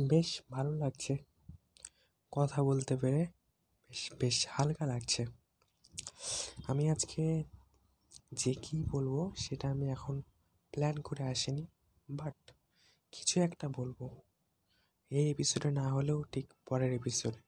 বেশ ভালো লাগছে। কথা বলতে পেরে বেশ বেশ হালকা লাগছে। আমি আজকে যে কী বলব সেটা আমি এখন প্ল্যান করে আসিনি বাট কিছু একটা বলব। এই এপিসোডে না হলেও ঠিক পরের এপিসোডে